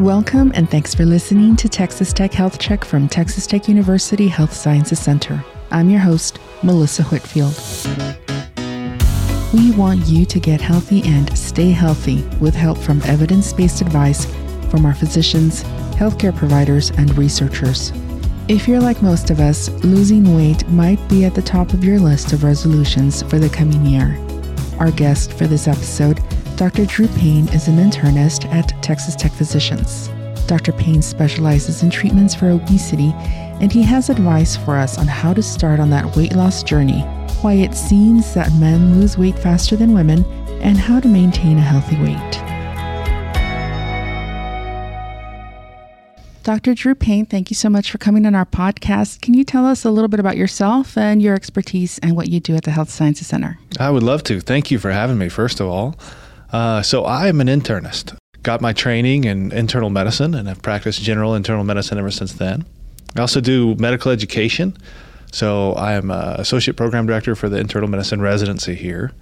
Welcome and thanks for listening to Texas Tech Health Check from Texas Tech University Health Sciences Center. I'm your host, Melissa Whitfield. We want you to get healthy and stay healthy with help from evidence based advice from our physicians, healthcare providers, and researchers. If you're like most of us, losing weight might be at the top of your list of resolutions for the coming year. Our guest for this episode Dr. Drew Payne is an internist at Texas Tech Physicians. Dr. Payne specializes in treatments for obesity, and he has advice for us on how to start on that weight loss journey, why it seems that men lose weight faster than women, and how to maintain a healthy weight. Dr. Drew Payne, thank you so much for coming on our podcast. Can you tell us a little bit about yourself and your expertise and what you do at the Health Sciences Center? I would love to. Thank you for having me, first of all. Uh, so I'm an internist. Got my training in internal medicine and have practiced general internal medicine ever since then. I also do medical education. So I am associate program director for the internal medicine residency here.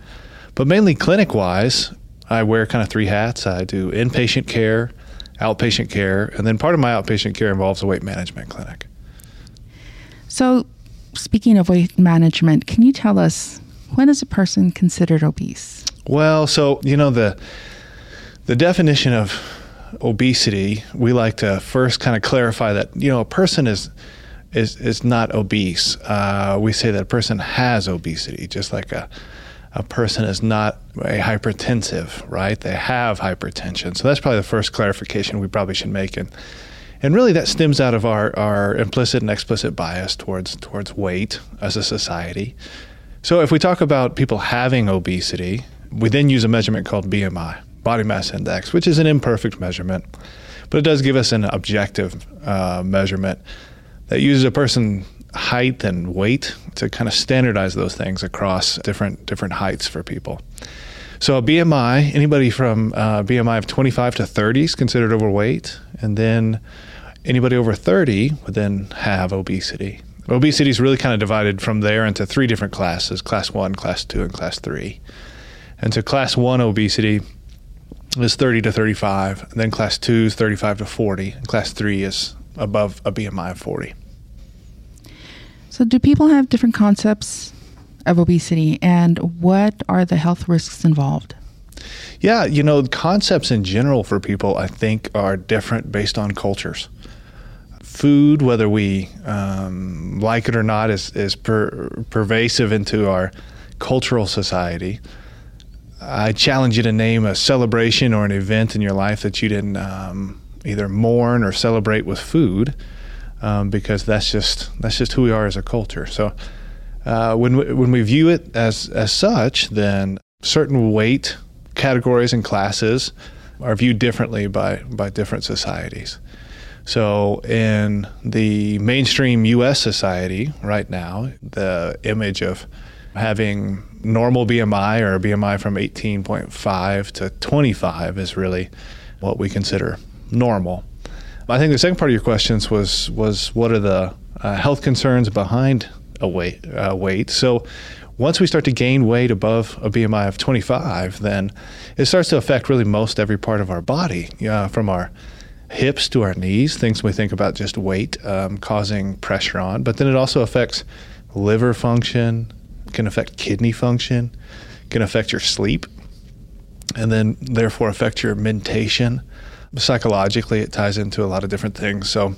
But mainly clinic wise, I wear kind of three hats. I do inpatient care, outpatient care, and then part of my outpatient care involves a weight management clinic. So, speaking of weight management, can you tell us when is a person considered obese? Well, so you know the the definition of obesity, we like to first kind of clarify that you know a person is is is not obese. Uh, we say that a person has obesity, just like a a person is not a hypertensive, right? They have hypertension. So that's probably the first clarification we probably should make. And and really that stems out of our, our implicit and explicit bias towards towards weight as a society. So if we talk about people having obesity, we then use a measurement called BMI, body mass index, which is an imperfect measurement, but it does give us an objective uh, measurement that uses a person height and weight to kind of standardize those things across different different heights for people. So a BMI, anybody from uh, BMI of 25 to 30 is considered overweight, and then anybody over 30 would then have obesity. Obesity is really kind of divided from there into three different classes: class one, class two, and class three. And so class one obesity is 30 to 35, and then class two is 35 to 40, and class three is above a BMI of 40. So, do people have different concepts of obesity, and what are the health risks involved? Yeah, you know, concepts in general for people, I think, are different based on cultures. Food, whether we um, like it or not, is, is per, pervasive into our cultural society. I challenge you to name a celebration or an event in your life that you didn't um, either mourn or celebrate with food, um, because that's just that's just who we are as a culture. So uh, when we, when we view it as as such, then certain weight categories and classes are viewed differently by by different societies. So in the mainstream U.S. society right now, the image of having normal BMI or a BMI from 18.5 to 25 is really what we consider normal. I think the second part of your questions was was what are the uh, health concerns behind a weight uh, weight. So once we start to gain weight above a BMI of 25, then it starts to affect really most every part of our body, uh, from our hips to our knees. Things we think about just weight um, causing pressure on, but then it also affects liver function, can affect kidney function, can affect your sleep, and then therefore affect your mentation. Psychologically, it ties into a lot of different things. So,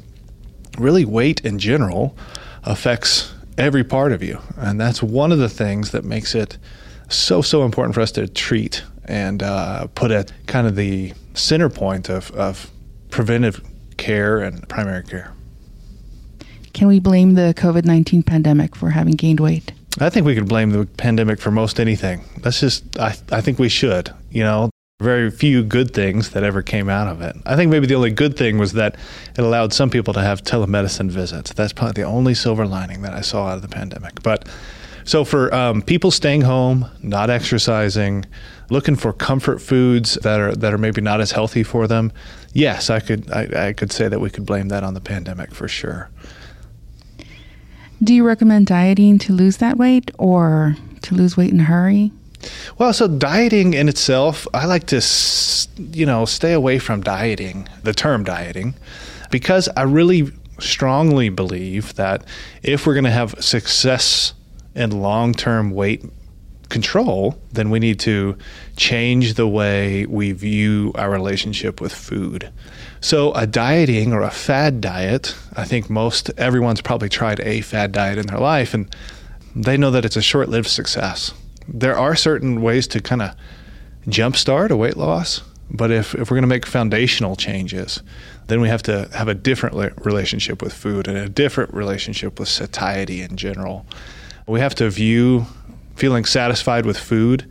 really, weight in general affects every part of you. And that's one of the things that makes it so, so important for us to treat and uh, put at kind of the center point of, of preventive care and primary care. Can we blame the COVID 19 pandemic for having gained weight? I think we could blame the pandemic for most anything. That's just, I, I think we should. You know, very few good things that ever came out of it. I think maybe the only good thing was that it allowed some people to have telemedicine visits. That's probably the only silver lining that I saw out of the pandemic. But so for um, people staying home, not exercising, looking for comfort foods that are that are maybe not as healthy for them, yes, I could I, I could say that we could blame that on the pandemic for sure. Do you recommend dieting to lose that weight or to lose weight in a hurry? Well, so dieting in itself, I like to, you know, stay away from dieting, the term dieting, because I really strongly believe that if we're going to have success in long term weight control, then we need to change the way we view our relationship with food. So, a dieting or a fad diet, I think most everyone's probably tried a fad diet in their life, and they know that it's a short lived success. There are certain ways to kind of jumpstart a weight loss, but if, if we're going to make foundational changes, then we have to have a different relationship with food and a different relationship with satiety in general. We have to view feeling satisfied with food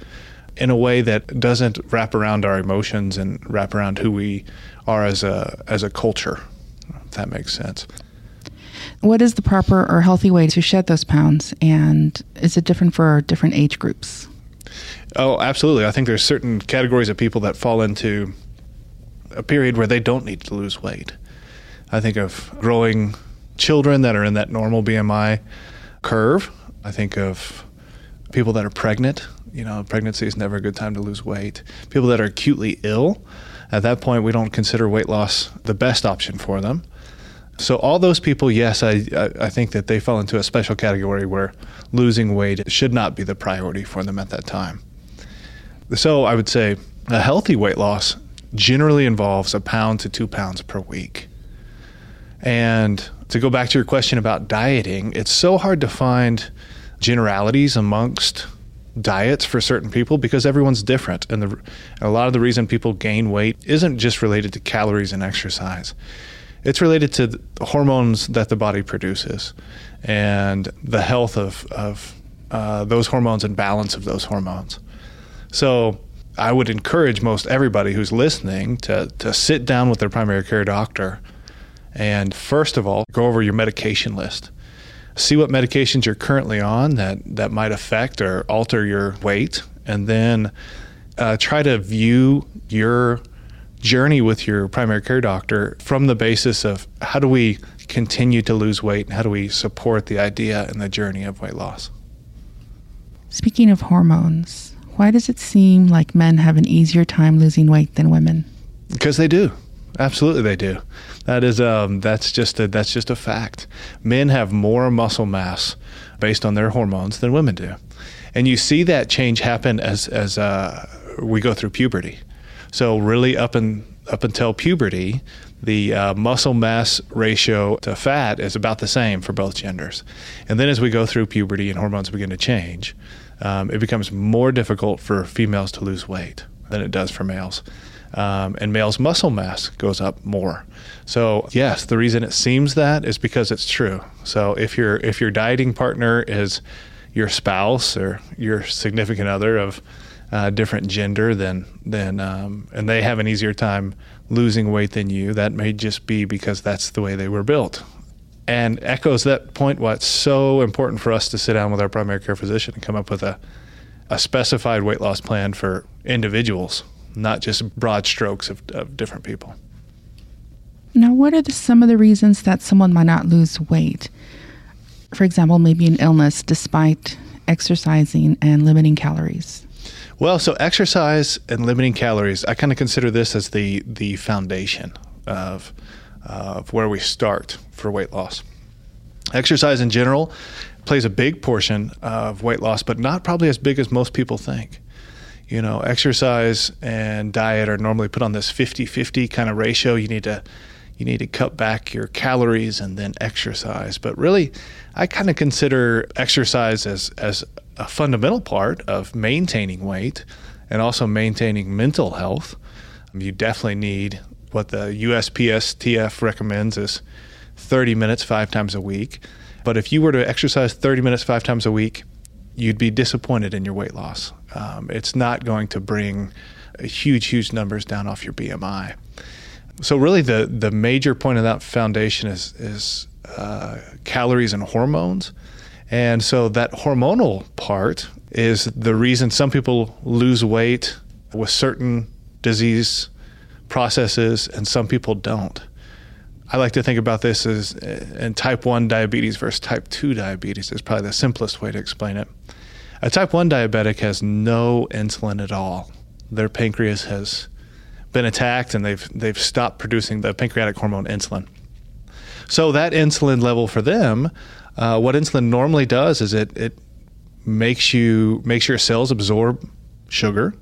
in a way that doesn't wrap around our emotions and wrap around who we are as a as a culture. If that makes sense. What is the proper or healthy way to shed those pounds, and is it different for different age groups? Oh, absolutely. I think there's certain categories of people that fall into a period where they don't need to lose weight. I think of growing children that are in that normal BMI curve. I think of people that are pregnant. You know, pregnancy is never a good time to lose weight. People that are acutely ill. At that point, we don't consider weight loss the best option for them. So all those people, yes, I I think that they fall into a special category where losing weight should not be the priority for them at that time. So I would say a healthy weight loss generally involves a pound to two pounds per week. And to go back to your question about dieting, it's so hard to find generalities amongst diets for certain people because everyone's different. And, the, and a lot of the reason people gain weight isn't just related to calories and exercise, it's related to hormones that the body produces and the health of, of uh, those hormones and balance of those hormones. So, I would encourage most everybody who's listening to, to sit down with their primary care doctor and, first of all, go over your medication list. See what medications you're currently on that, that might affect or alter your weight, and then uh, try to view your journey with your primary care doctor from the basis of how do we continue to lose weight and how do we support the idea and the journey of weight loss. Speaking of hormones, why does it seem like men have an easier time losing weight than women? Because they do. Absolutely, they do. That is um, that's just a that's just a fact. Men have more muscle mass based on their hormones than women do, and you see that change happen as as uh, we go through puberty. So really, up and up until puberty, the uh, muscle mass ratio to fat is about the same for both genders, and then as we go through puberty and hormones begin to change, um, it becomes more difficult for females to lose weight than it does for males. Um, and males' muscle mass goes up more. So yes, the reason it seems that is because it's true. So if your if your dieting partner is your spouse or your significant other of uh, different gender, then then um, and they have an easier time losing weight than you, that may just be because that's the way they were built and echoes that point why it's so important for us to sit down with our primary care physician and come up with a, a specified weight loss plan for individuals, not just broad strokes of, of different people. Now, what are the, some of the reasons that someone might not lose weight? For example, maybe an illness despite exercising and limiting calories. Well, so exercise and limiting calories, I kind of consider this as the the foundation of of where we start for weight loss. Exercise in general plays a big portion of weight loss, but not probably as big as most people think. You know, exercise and diet are normally put on this 50-50 kind of ratio. You need to you need to cut back your calories and then exercise. But really, I kind of consider exercise as as a fundamental part of maintaining weight and also maintaining mental health. Um, you definitely need what the USPSTF recommends is 30 minutes five times a week. But if you were to exercise 30 minutes five times a week, you'd be disappointed in your weight loss. Um, it's not going to bring huge, huge numbers down off your BMI. So really, the the major point of that foundation is is uh, calories and hormones, and so that hormonal part is the reason some people lose weight with certain disease processes and some people don't. I like to think about this as in type 1 diabetes versus type 2 diabetes is probably the simplest way to explain it. A type 1 diabetic has no insulin at all. Their pancreas has been attacked and they've they've stopped producing the pancreatic hormone insulin. So that insulin level for them, uh, what insulin normally does is it it makes you makes your cells absorb sugar,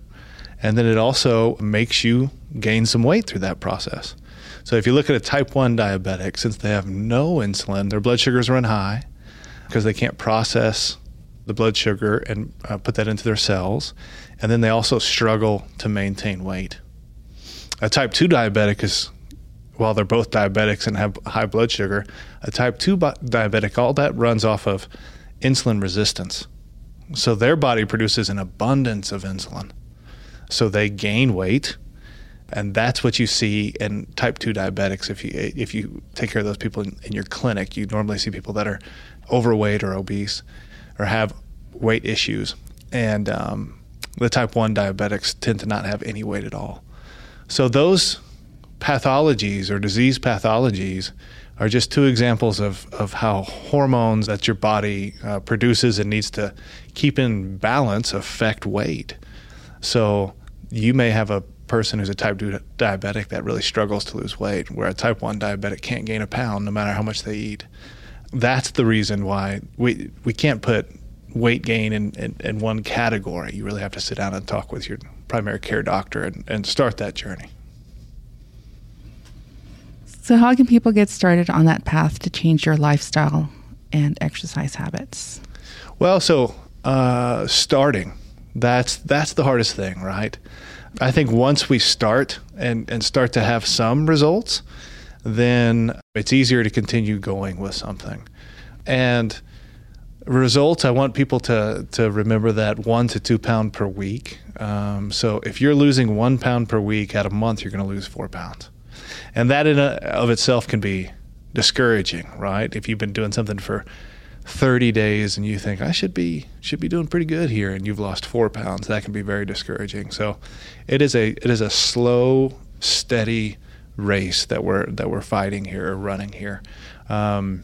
and then it also makes you gain some weight through that process. So if you look at a type 1 diabetic, since they have no insulin, their blood sugars run high because they can't process the blood sugar and uh, put that into their cells. And then they also struggle to maintain weight. A type 2 diabetic is, while they're both diabetics and have high blood sugar, a type 2 bi- diabetic, all that runs off of insulin resistance. So their body produces an abundance of insulin. So they gain weight and that's what you see in type 2 diabetics if you if you take care of those people in, in, your clinic you normally see people that are overweight or obese or have weight issues. And um, the type 1 diabetics tend to not have any weight at all. So those pathologies or disease pathologies are just two examples of, of how hormones that your body uh, produces and needs to keep in balance affect weight. So you may have a person who's a type 2 diabetic that really struggles to lose weight, where a type 1 diabetic can't gain a pound no matter how much they eat. That's the reason why we, we can't put weight gain in, in, in one category. You really have to sit down and talk with your primary care doctor and, and start that journey. So, how can people get started on that path to change your lifestyle and exercise habits? Well, so uh, starting that's that's the hardest thing, right? I think once we start and, and start to have some results, then it's easier to continue going with something. And results, I want people to, to remember that one to two pound per week. Um, so if you're losing one pound per week at a month, you're going to lose four pounds. And that in a, of itself can be discouraging, right? If you've been doing something for 30 days and you think I should be should be doing pretty good here and you've lost 4 pounds that can be very discouraging so it is a it is a slow steady race that we're that we're fighting here or running here. Um,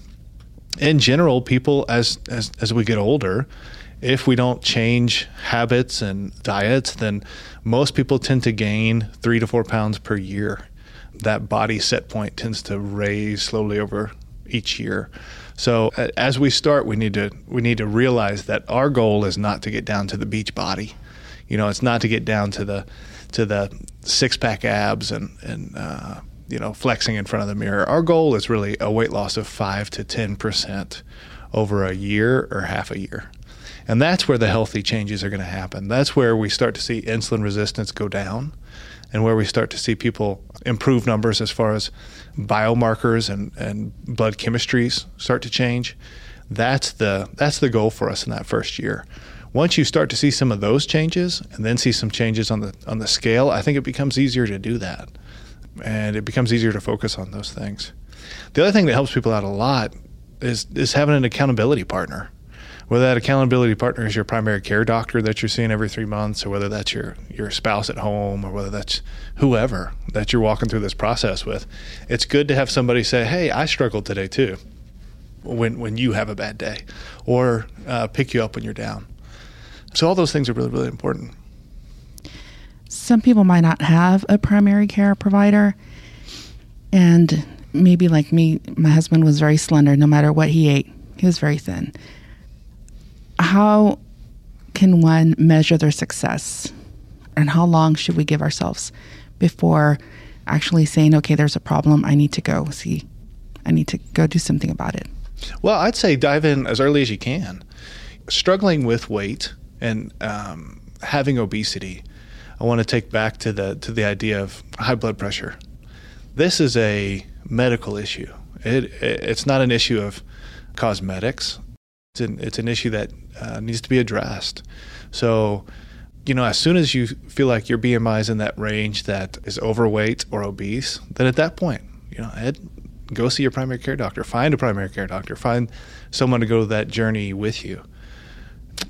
in general people as, as as we get older if we don't change habits and diets then most people tend to gain 3 to 4 pounds per year. That body set point tends to raise slowly over each year. So as we start, we need to we need to realize that our goal is not to get down to the beach body. You know, it's not to get down to the to the six pack abs and and uh, you know flexing in front of the mirror. Our goal is really a weight loss of five to ten percent over a year or half a year. And that's where the healthy changes are going to happen. That's where we start to see insulin resistance go down and where we start to see people improve numbers as far as biomarkers and, and blood chemistries start to change. That's the that's the goal for us in that first year. Once you start to see some of those changes and then see some changes on the on the scale, I think it becomes easier to do that. And it becomes easier to focus on those things. The other thing that helps people out a lot is is having an accountability partner whether that accountability partner is your primary care doctor that you're seeing every three months, or whether that's your your spouse at home, or whether that's whoever that you're walking through this process with, it's good to have somebody say, "Hey, I struggled today too." When when you have a bad day, or uh, pick you up when you're down. So all those things are really really important. Some people might not have a primary care provider, and maybe like me, my husband was very slender. No matter what he ate, he was very thin how can one measure their success? And how long should we give ourselves before actually saying, okay, there's a problem, I need to go see, I need to go do something about it? Well, I'd say dive in as early as you can. Struggling with weight and um, having obesity, I want to take back to the to the idea of high blood pressure. This is a medical issue. It, it it's not an issue of cosmetics. It's an, it's an issue that uh, needs to be addressed. So, you know, as soon as you feel like your BMI is in that range that is overweight or obese, then at that point, you know, head, go see your primary care doctor. Find a primary care doctor. Find someone to go that journey with you.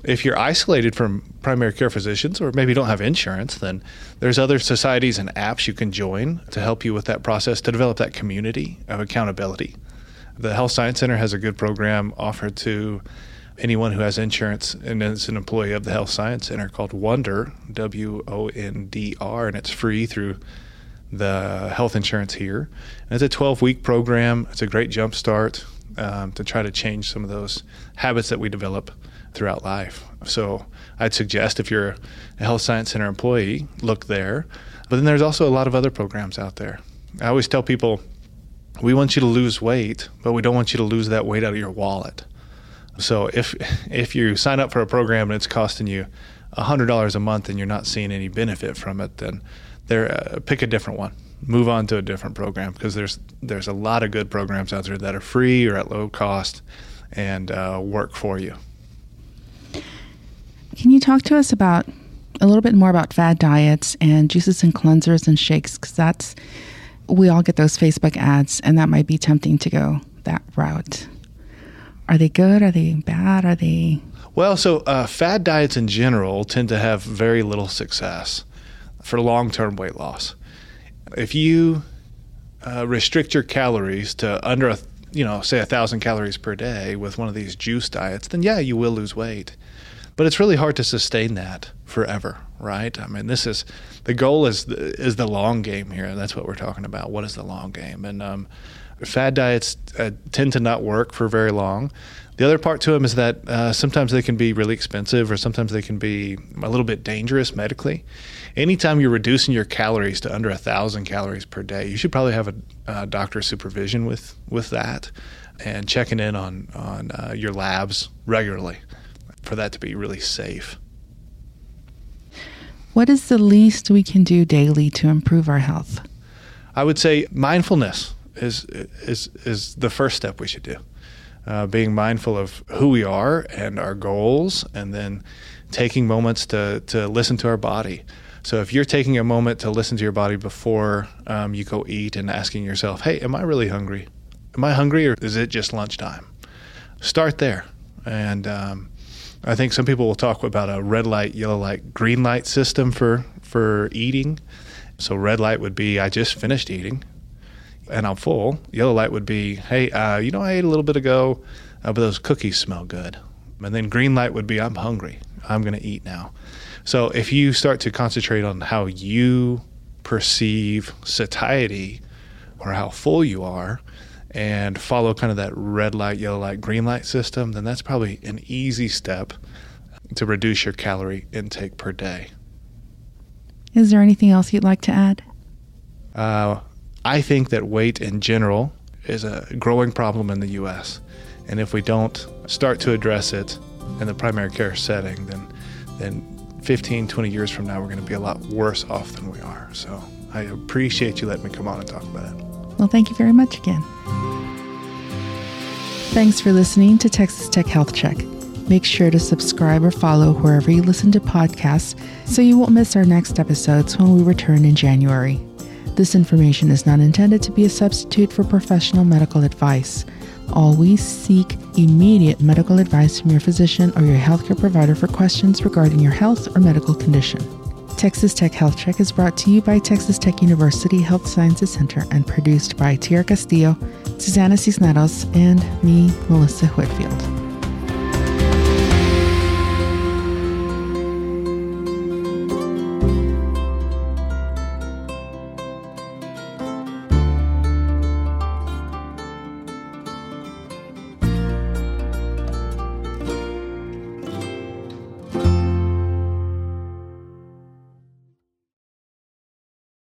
If you're isolated from primary care physicians or maybe don't have insurance, then there's other societies and apps you can join to help you with that process to develop that community of accountability. The Health Science Center has a good program offered to anyone who has insurance and is an employee of the Health Science Center called Wondr, W O N D R, and it's free through the health insurance here. And it's a 12 week program. It's a great jump start um, to try to change some of those habits that we develop throughout life. So I'd suggest if you're a Health Science Center employee, look there. But then there's also a lot of other programs out there. I always tell people we want you to lose weight, but we don't want you to lose that weight out of your wallet. So if if you sign up for a program and it's costing you hundred dollars a month and you're not seeing any benefit from it, then there uh, pick a different one. Move on to a different program because there's there's a lot of good programs out there that are free or at low cost and uh, work for you. Can you talk to us about a little bit more about fad diets and juices and cleansers and shakes? Because that's we all get those Facebook ads, and that might be tempting to go that route. Are they good? Are they bad? Are they? Well, so uh, fad diets in general tend to have very little success for long term weight loss. If you uh, restrict your calories to under a you know say a thousand calories per day with one of these juice diets, then yeah, you will lose weight. But it's really hard to sustain that forever, right? I mean, this is the goal is is the long game here. That's what we're talking about. What is the long game? And um, fad diets uh, tend to not work for very long. The other part to them is that uh, sometimes they can be really expensive, or sometimes they can be a little bit dangerous medically. Anytime you're reducing your calories to under a thousand calories per day, you should probably have a uh, doctor's supervision with with that, and checking in on on uh, your labs regularly for that to be really safe. What is the least we can do daily to improve our health? I would say mindfulness is is is the first step we should do. Uh, being mindful of who we are and our goals, and then taking moments to to listen to our body. So if you're taking a moment to listen to your body before um, you go eat and asking yourself, "Hey, am I really hungry? Am I hungry, or is it just lunchtime?" Start there, and um, I think some people will talk about a red light, yellow light, green light system for for eating. So red light would be I just finished eating and I'm full. Yellow light would be, hey, uh, you know, I ate a little bit ago, uh, but those cookies smell good. And then green light would be, I'm hungry. I'm going to eat now. So if you start to concentrate on how you perceive satiety or how full you are, and follow kind of that red light, yellow light, green light system, then that's probably an easy step to reduce your calorie intake per day. Is there anything else you'd like to add? Uh, I think that weight in general is a growing problem in the U.S. And if we don't start to address it in the primary care setting, then, then 15, 20 years from now, we're going to be a lot worse off than we are. So I appreciate you letting me come on and talk about it. Well, thank you very much again. Thanks for listening to Texas Tech Health Check. Make sure to subscribe or follow wherever you listen to podcasts so you won't miss our next episodes when we return in January. This information is not intended to be a substitute for professional medical advice. Always seek immediate medical advice from your physician or your healthcare provider for questions regarding your health or medical condition. Texas Tech Health Check is brought to you by Texas Tech University Health Sciences Center and produced by Tierra Castillo, Susana Cisneros, and me, Melissa Whitfield.